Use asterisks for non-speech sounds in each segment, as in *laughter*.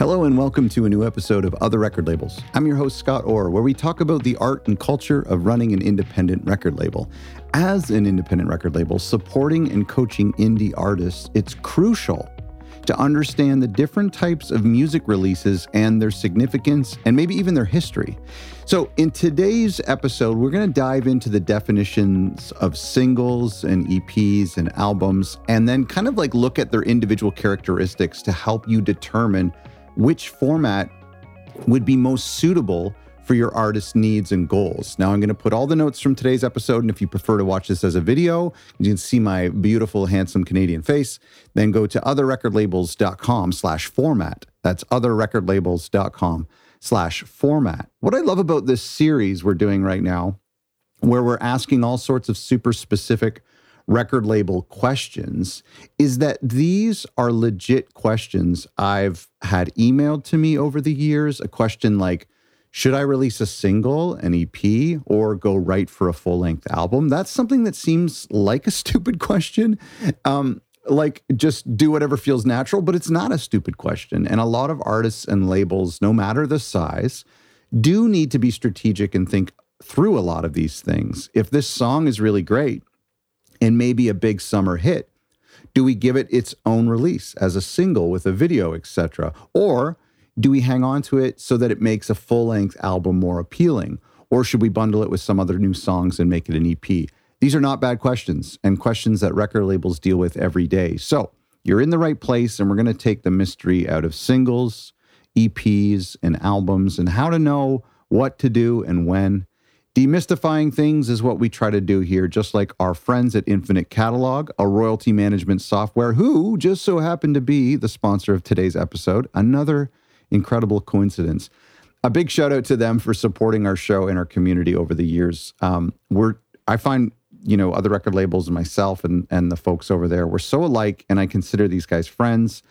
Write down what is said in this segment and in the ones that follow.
Hello and welcome to a new episode of Other Record Labels. I'm your host, Scott Orr, where we talk about the art and culture of running an independent record label. As an independent record label, supporting and coaching indie artists, it's crucial to understand the different types of music releases and their significance and maybe even their history. So, in today's episode, we're going to dive into the definitions of singles and EPs and albums, and then kind of like look at their individual characteristics to help you determine which format would be most suitable for your artist's needs and goals. Now, I'm going to put all the notes from today's episode, and if you prefer to watch this as a video, you can see my beautiful, handsome Canadian face. Then go to otherrecordlabels.com slash format. That's otherrecordlabels.com slash format. What I love about this series we're doing right now, where we're asking all sorts of super specific record label questions is that these are legit questions I've had emailed to me over the years. A question like, should I release a single, an EP, or go right for a full length album? That's something that seems like a *laughs* stupid question. Um, like just do whatever feels natural, but it's not a stupid question. And a lot of artists and labels, no matter the size, do need to be strategic and think through a lot of these things. If this song is really great and maybe a big summer hit, do we give it its own release as a single with a video, etc.? Or do we hang on to it so that it makes a full length album more appealing? Or should we bundle it with some other new songs and make it an EP? These are not bad questions and questions that record labels deal with every day. So you're in the right place, and we're going to take the mystery out of singles, EPs, and albums and how to know what to do and when. Demystifying things is what we try to do here, just like our friends at Infinite Catalog, a royalty management software, who just so happened to be the sponsor of today's episode. Another incredible coincidence. A big shout out to them for supporting our show and our community over the years. Um, we're I find you know other record labels and myself and and the folks over there we're so alike, and I consider these guys friends.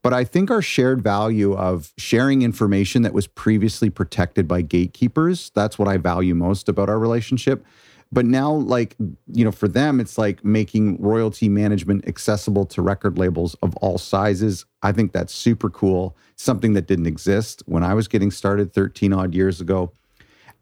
But I think our shared value of sharing information that was previously protected by gatekeepers, that's what I value most about our relationship. But now, like, you know, for them, it's like making royalty management accessible to record labels of all sizes. I think that's super cool. Something that didn't exist when I was getting started 13 odd years ago.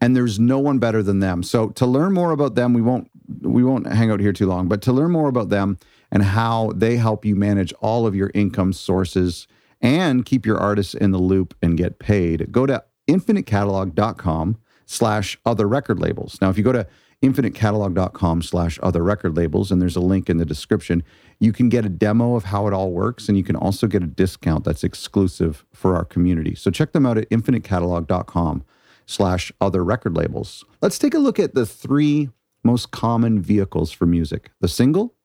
And there's no one better than them. So to learn more about them, we won't we won't hang out here too long, but to learn more about them and how they help you manage all of your income sources and keep your artists in the loop and get paid, go to infinitecatalog.com slash other record labels. Now, if you go to infinitecatalog.com slash other record labels and there's a link in the description. You can get a demo of how it all works and you can also get a discount that's exclusive for our community. So check them out at infinitecatalog.com slash other record labels. Let's take a look at the three most common vehicles for music the single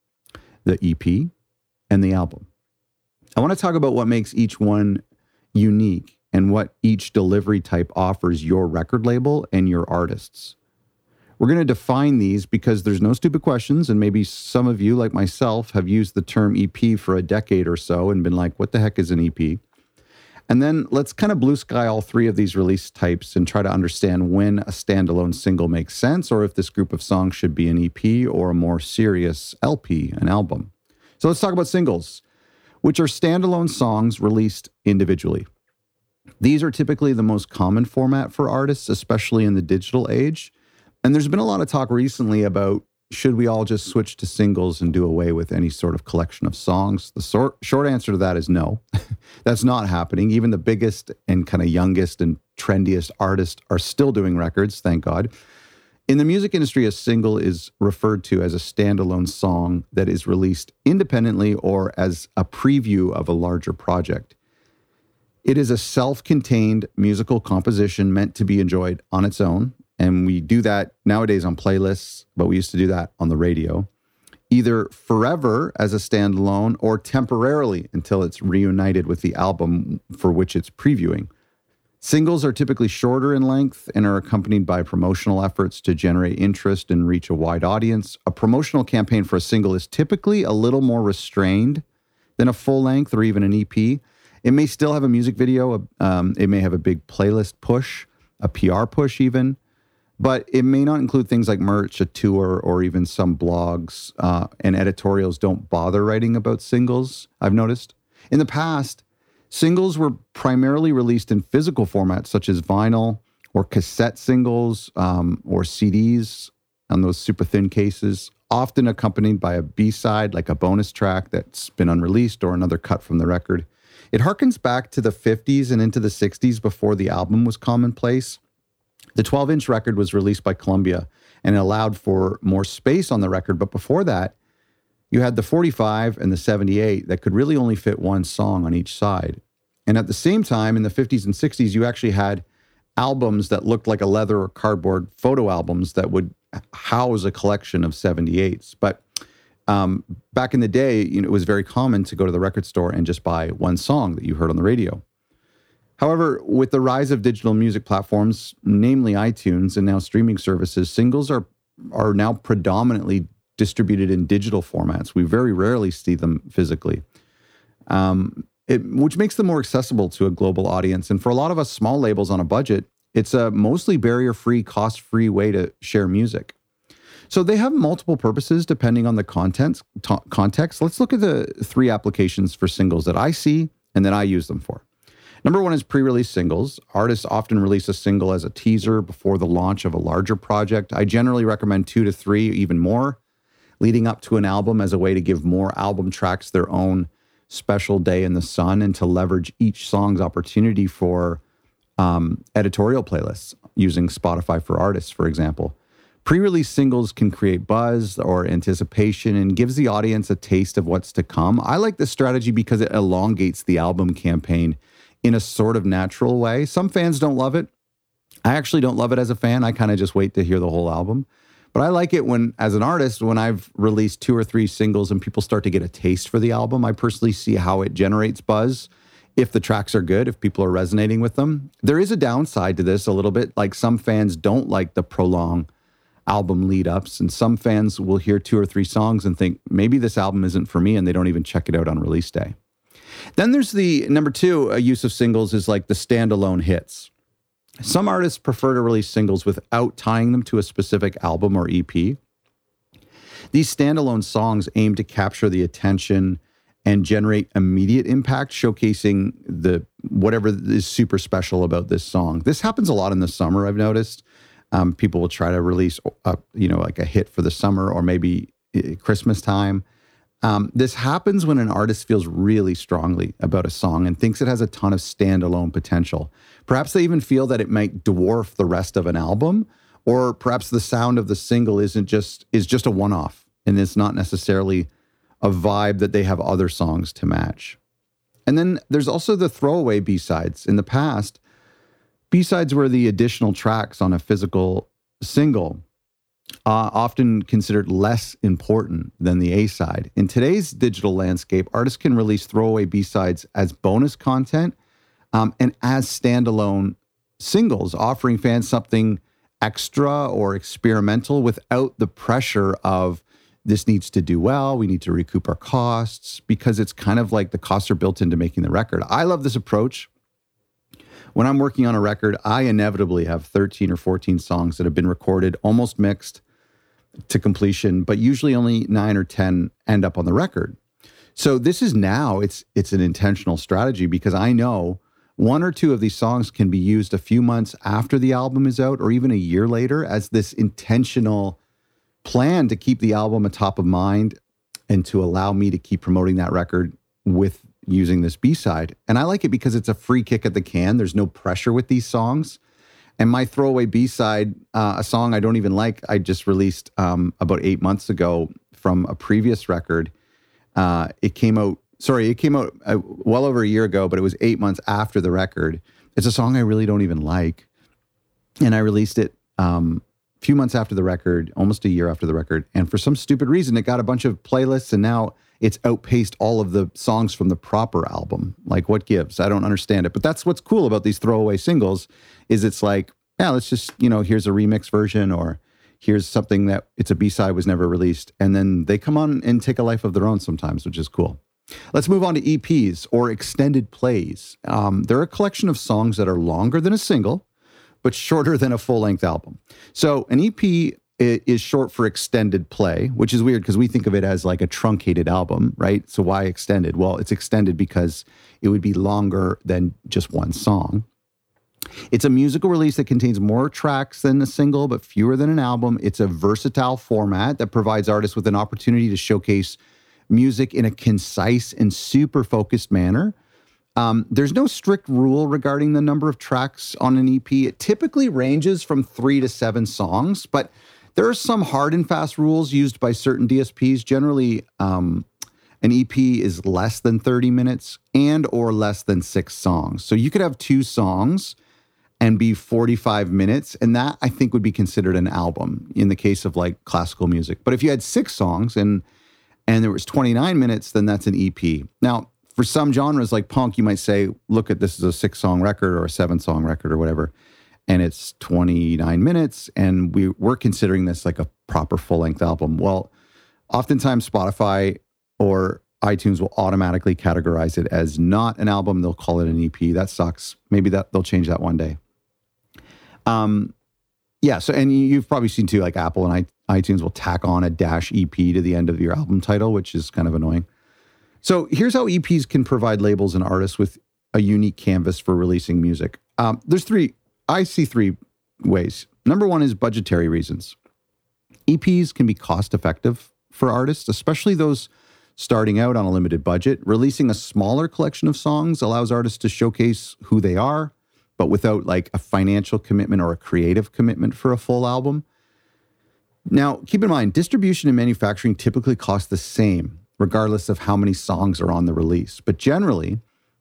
the ep and the album. I want to talk about what makes each one unique and what each delivery type offers your record label and your artists we're going to define these because there's no stupid questions. And maybe some of you, like myself, have used the term EP for a decade or so and been like, what the heck is an EP? And then let's kind of blue sky all three of these release types and try to understand when a standalone single makes sense or if this group of songs should be an EP or a more serious LP, an album. So let's talk about singles, which are standalone songs released individually. These are typically the most common format for artists, especially in the digital age. And there's been a lot of talk recently about should we all just switch to singles and do away with any sort of collection of songs? The short, short answer to that is no. *laughs* That's not happening. Even the biggest and kind of youngest and trendiest artists are still doing records, thank God. In the music industry, a single is referred to as a standalone song that is released independently or as a preview of a larger project. It is a self contained musical composition meant to be enjoyed on its own and we do that nowadays on playlists, but we used to do that on the radio, either forever as a standalone or temporarily until it's reunited with the album for which it's previewing. Singles are typically shorter in length and are accompanied by promotional efforts to generate interest and reach a wide audience. A promotional campaign for a single is typically a little more restrained than a full length or even an EP. It may still have a music video, um, it may have a big playlist push, a PR push, even but it may not include things like merch, a tour, or even some blogs uh, and editorials don't bother writing about singles. I've noticed in the past, Singles were primarily released in physical formats such as vinyl or cassette singles um, or CDs on those super thin cases, often accompanied by a B side like a bonus track that's been unreleased or another cut from the record. It harkens back to the 50s and into the 60s before the album was commonplace. The 12 inch record was released by Columbia and it allowed for more space on the record. But before that, you had the 45 and the 78 that could really only fit one song on each side. And at the same time, in the 50s and 60s, you actually had albums that looked like a leather or cardboard photo albums that would house a collection of 78s. But um, back in the day, you know, it was very common to go to the record store and just buy one song that you heard on the radio. However, with the rise of digital music platforms, namely iTunes and now streaming services, singles are are now predominantly distributed in digital formats. We very rarely see them physically, um, it, which makes them more accessible to a global audience. And for a lot of us small labels on a budget, it's a mostly barrier free, cost free way to share music. So they have multiple purposes depending on the content, t- context. Let's look at the three applications for singles that I see and that I use them for. Number one is pre release singles. Artists often release a single as a teaser before the launch of a larger project. I generally recommend two to three, even more, leading up to an album as a way to give more album tracks their own special day in the sun and to leverage each song's opportunity for um, editorial playlists using Spotify for Artists, for example. Pre release singles can create buzz or anticipation and gives the audience a taste of what's to come. I like this strategy because it elongates the album campaign in a sort of natural way. Some fans don't love it. I actually don't love it as a fan. I kind of just wait to hear the whole album. But I like it when, as an artist, when I've released two or three singles and people start to get a taste for the album, I personally see how it generates buzz. If the tracks are good, if people are resonating with them, there is a downside to this a little bit. Like some fans don't like the prolonged album lead ups, and some fans will hear two or three songs and think maybe this album isn't for me, and they don't even check it out on release day. Then there's the number two a use of singles is like the standalone hits. Some artists prefer to release singles without tying them to a specific album or EP. These standalone songs aim to capture the attention and generate immediate impact, showcasing the whatever is super special about this song. This happens a lot in the summer. I've noticed um, people will try to release, a, you know, like a hit for the summer or maybe eh, Christmas time, um, this happens when an artist feels really strongly about a song and thinks it has a ton of standalone potential. Perhaps they even feel that it might dwarf the rest of an album, or perhaps the sound of the single isn't just is just a one-off and it's not necessarily a vibe that they have other songs to match. And then there's also the throwaway B-sides. In the past, B-sides were the additional tracks on a physical single uh, often considered less important than the A side. In today's digital landscape, artists can release throwaway B sides as bonus content um, and as standalone singles, offering fans something extra or experimental without the pressure of this needs to do well. We need to recoup our costs because it's kind of like the costs are built into making the record. I love this approach. When I'm working on a record, I inevitably have 13 or 14 songs that have been recorded, almost mixed to completion, but usually only 9 or 10 end up on the record. So this is now it's it's an intentional strategy because I know one or two of these songs can be used a few months after the album is out or even a year later as this intentional plan to keep the album atop of mind and to allow me to keep promoting that record with using this B-side. And I like it because it's a free kick at the can. There's no pressure with these songs. And my throwaway B-side, uh, a song I don't even like, I just released um, about eight months ago from a previous record. Uh, it came out, sorry, it came out uh, well over a year ago, but it was eight months after the record. It's a song I really don't even like. And I released it um, a few months after the record, almost a year after the record. And for some stupid reason, it got a bunch of playlists and now it's outpaced all of the songs from the proper album. Like what gives? I don't understand it. But that's what's cool about these throwaway singles is it's like, yeah, let's just, you know, here's a remix version or here's something that it's a B-side was never released. And then they come on and take a life of their own sometimes, which is cool. Let's move on to EPs or extended plays. Um, they're a collection of songs that are longer than a single, but shorter than a full length album. So an EP is short for extended play, which is weird because we think of it as like a truncated album, right? So why extended? Well, it's extended because it would be longer than just one song. It's a musical release that contains more tracks than a single, but fewer than an album. It's a versatile format that provides artists with an opportunity to showcase music in a concise and super focused manner. Um, there's no strict rule regarding the number of tracks on an EP. It typically ranges from three to seven songs, but there are some hard and fast rules used by certain DSPs. Generally, um, an EP is less than 30 minutes and or less than six songs. So you could have two songs and be 45 minutes, and that I think would be considered an album in the case of like classical music. But if you had six songs and and there was 29 minutes, then that's an EP. Now, for some genres like punk, you might say, look at this is a six song record or a seven song record or whatever and it's 29 minutes and we we're considering this like a proper full length album. Well oftentimes spotify or itunes will automatically categorize it as not an album. They'll call it an ep that sucks. Maybe that they'll change that one day. Um yeah so and you've probably seen too like apple and itunes will tack on a dash ep to the end of your album title which is kind of annoying. So here's how eps can provide labels and artists with a unique canvas for releasing music. Um, there's three I see three ways. Number one is budgetary reasons. EPs can be cost effective for artists, especially those starting out on a limited budget. Releasing a smaller collection of songs allows artists to showcase who they are, but without like a financial commitment or a creative commitment for a full album. Now, keep in mind, distribution and manufacturing typically cost the same, regardless of how many songs are on the release. But generally,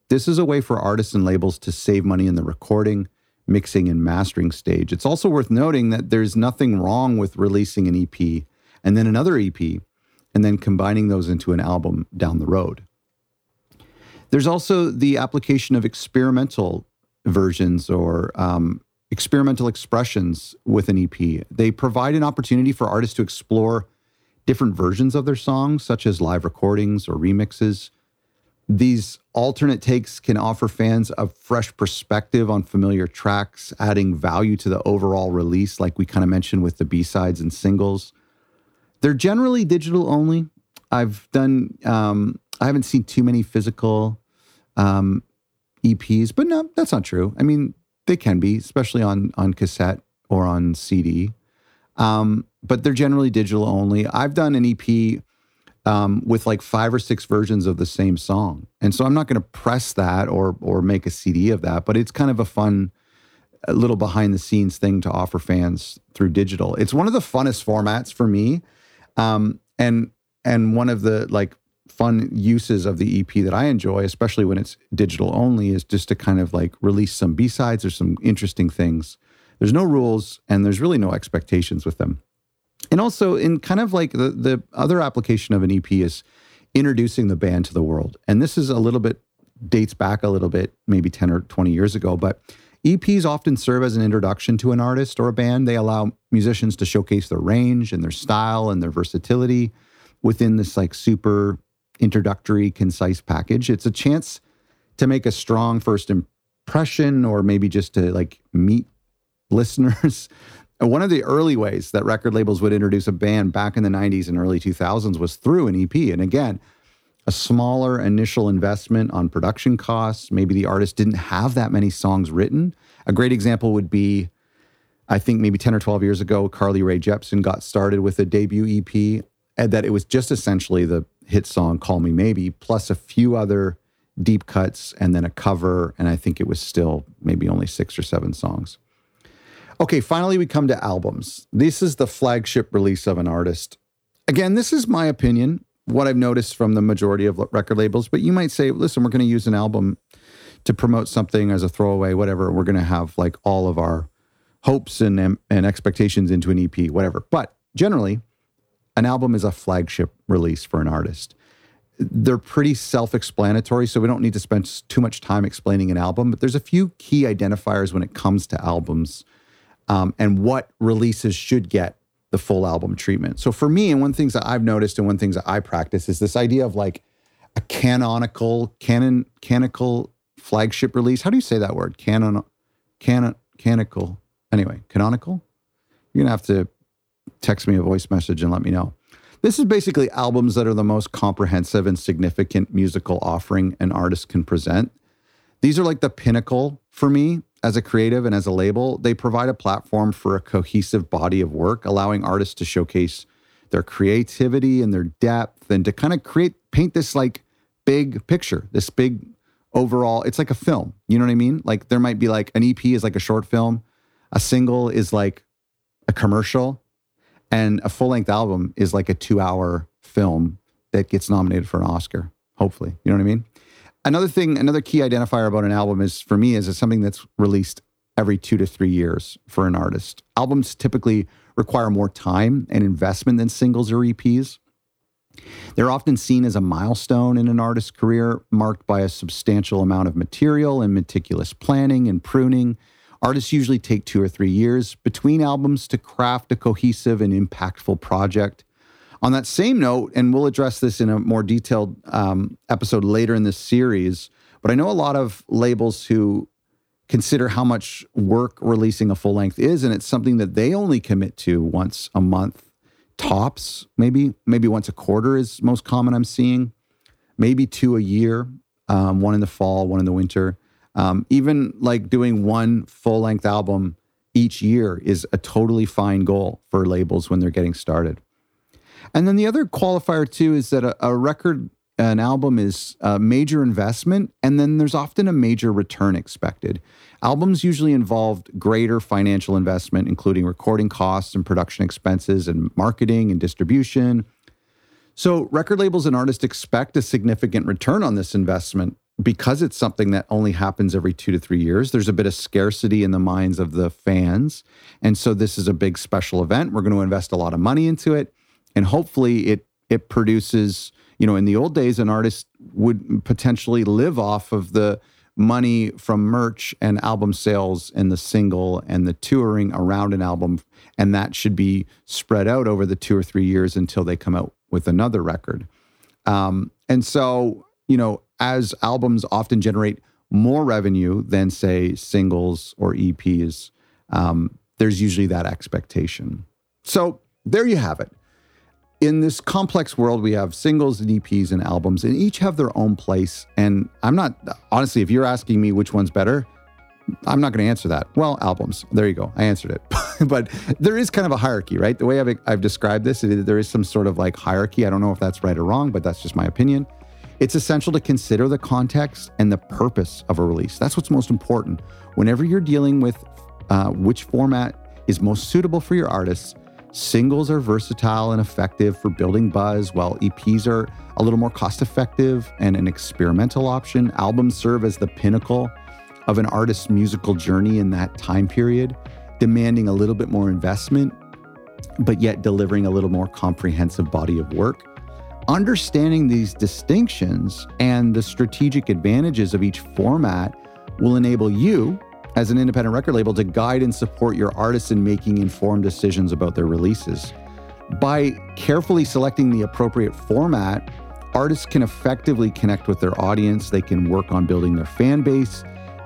this is a way for artists and labels to save money in the recording, mixing and mastering stage. It's also worth noting that there's nothing wrong with releasing an EP and then another EP and then combining those into an album down the road. There's also the application of experimental versions or um, experimental expressions with an EP. They provide an opportunity for artists to explore different versions of their songs, such as live recordings or remixes. These alternate takes can offer fans a fresh perspective on familiar tracks, adding value to the overall release, like we kind of mentioned with the B sides and singles. They're generally digital only. I've done, um, I haven't seen too many physical um, EPs, but no, that's not true. I mean, they can be, especially on on cassette or on CD. Um, but they're generally digital only. I've done an EP um, with like five or six versions of the same song. And so I'm not going to press that or or make a CD of that, but it's kind of a fun a little behind the scenes thing to offer fans through digital. It's one of the funnest formats for me. Um, and and one of the like fun uses of the EP that I enjoy, especially when it's digital only, is just to kind of like release some B-sides or some interesting things. There's no rules and there's really no expectations with them. And also, in kind of like the, the other application of an EP is introducing the band to the world. And this is a little bit, dates back a little bit, maybe 10 or 20 years ago, but EPs often serve as an introduction to an artist or a band. They allow musicians to showcase their range and their style and their versatility within this like super introductory, concise package. It's a chance to make a strong first impression or maybe just to like meet listeners *laughs* one of the early ways that record labels would introduce a band back in the 90s and early 2000s was through an EP. And again, a smaller initial investment on production costs. Maybe the artist didn't have that many songs written. A great example would be, I think maybe 10 or 12 years ago, Carly Rae Jepsen got started with a debut EP, and that it was just essentially the hit song Call Me Maybe, plus a few other deep cuts and then a cover. And I think it was still maybe only six or seven songs. Okay, finally, we come to albums. This is the flagship release of an artist. Again, this is my opinion, what I've noticed from the majority of record labels, but you might say, listen, we're going to use an album to promote something as a throwaway, whatever. We're going to have like all of our hopes and, um, and expectations into an EP, whatever. But generally, an album is a flagship release for an artist. They're pretty self explanatory, so we don't need to spend too much time explaining an album, but there's a few key identifiers when it comes to albums um, and what releases should get the full album treatment. So for me, and one of the things that I've noticed and one of the things that I practice is this idea of like a canonical, canon, canonical flagship release. How do you say that word? Canon, canon, canonical. Anyway, canonical. You're gonna have to text me a voice message and let me know. This is basically albums that are the most comprehensive and significant musical offering an artist can present. These are like the pinnacle for me as a creative and as a label. They provide a platform for a cohesive body of work, allowing artists to showcase their creativity and their depth and to kind of create, paint this like big picture, this big overall, it's like a film. You know what I mean? Like there might be like an EP is like a short film, a single is like a commercial, and a full length album is like a two hour film that gets nominated for an Oscar, hopefully. You know what I mean? Another thing, another key identifier about an album is for me is it's something that's released every two to three years for an artist. Albums typically require more time and investment than singles or EPs. They're often seen as a milestone in an artist's career, marked by a substantial amount of material and meticulous planning and pruning. Artists usually take two or three years between albums to craft a cohesive and impactful project. On that same note, and we'll address this in a more detailed um, episode later in this series, but I know a lot of labels who consider how much work releasing a full length is, and it's something that they only commit to once a month tops, maybe maybe once a quarter is most common I'm seeing, maybe two a year, um, one in the fall, one in the winter. Um, even like doing one full length album each year is a totally fine goal for labels when they're getting started. And then the other qualifier too is that a, a record, an album is a major investment, and then there's often a major return expected. Albums usually involved greater financial investment, including recording costs and production expenses and marketing and distribution. So, record labels and artists expect a significant return on this investment because it's something that only happens every two to three years, there's a bit of scarcity in the minds of the fans. And so this is a big special event. We're going to invest a lot of money into it. And hopefully it it produces, you know, in the old days, an artist would potentially live off of the money from merch and album sales and the single and the touring around an album. And that should be spread out over the two or three years until they come out with another record. Um, and so, you know, as albums often generate more revenue than, say, singles or EPs, um, there's usually that expectation. So there you have it. In this complex world, we have singles and EPs and albums, and each have their own place. And I'm not, honestly, if you're asking me which one's better, I'm not going to answer that. Well, albums. There you go. I answered it. *laughs* but there is kind of a hierarchy, right? The way I've, I've described this, there is some sort of like hierarchy. I don't know if that's right or wrong, but that's just my opinion. It's essential to consider the context and the purpose of a release. That's what's most important. Whenever you're dealing with uh, which format is most suitable for your artists, singles are versatile and effective for building buzz, while EPs are a little more cost effective and an experimental option. Albums serve as the pinnacle of an artist's musical journey in that time period, demanding a little bit more investment, but yet delivering a little more comprehensive body of work. Understanding these distinctions and the strategic advantages of each format will enable you, as an independent record label, to guide and support your artists in making informed decisions about their releases. By carefully selecting the appropriate format, artists can effectively connect with their audience, they can work on building their fan base,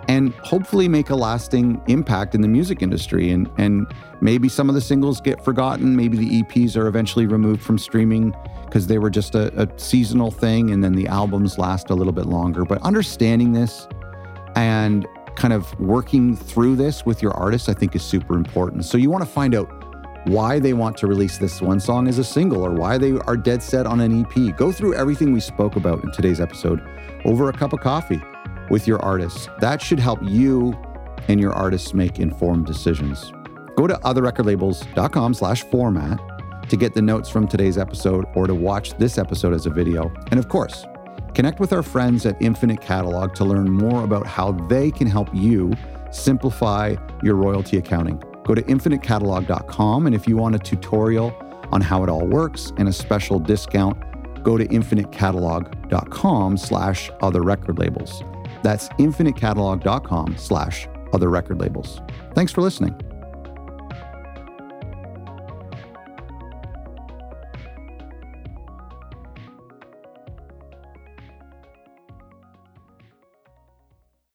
and hopefully make a lasting impact in the music industry. And, and maybe some of the singles get forgotten, maybe the EPs are eventually removed from streaming because they were just a, a seasonal thing and then the albums last a little bit longer. But understanding this and kind of working through this with your artist, I think is super important. So you want to find out why they want to release this one song as a single or why they are dead set on an EP. Go through everything we spoke about in today's episode over a cup of coffee with your artists. That should help you and your artists make informed decisions. Go to otherrecordlabels.com slash format to get the notes from today's episode or to watch this episode as a video. And of course, connect with our friends at Infinite Catalog to learn more about how they can help you simplify your royalty accounting. Go to infinitecatalog.com and if you want a tutorial on how it all works and a special discount, go to infinitecatalog.com slash other record labels. That's infinitecatalog.com slash other record labels. Thanks for listening.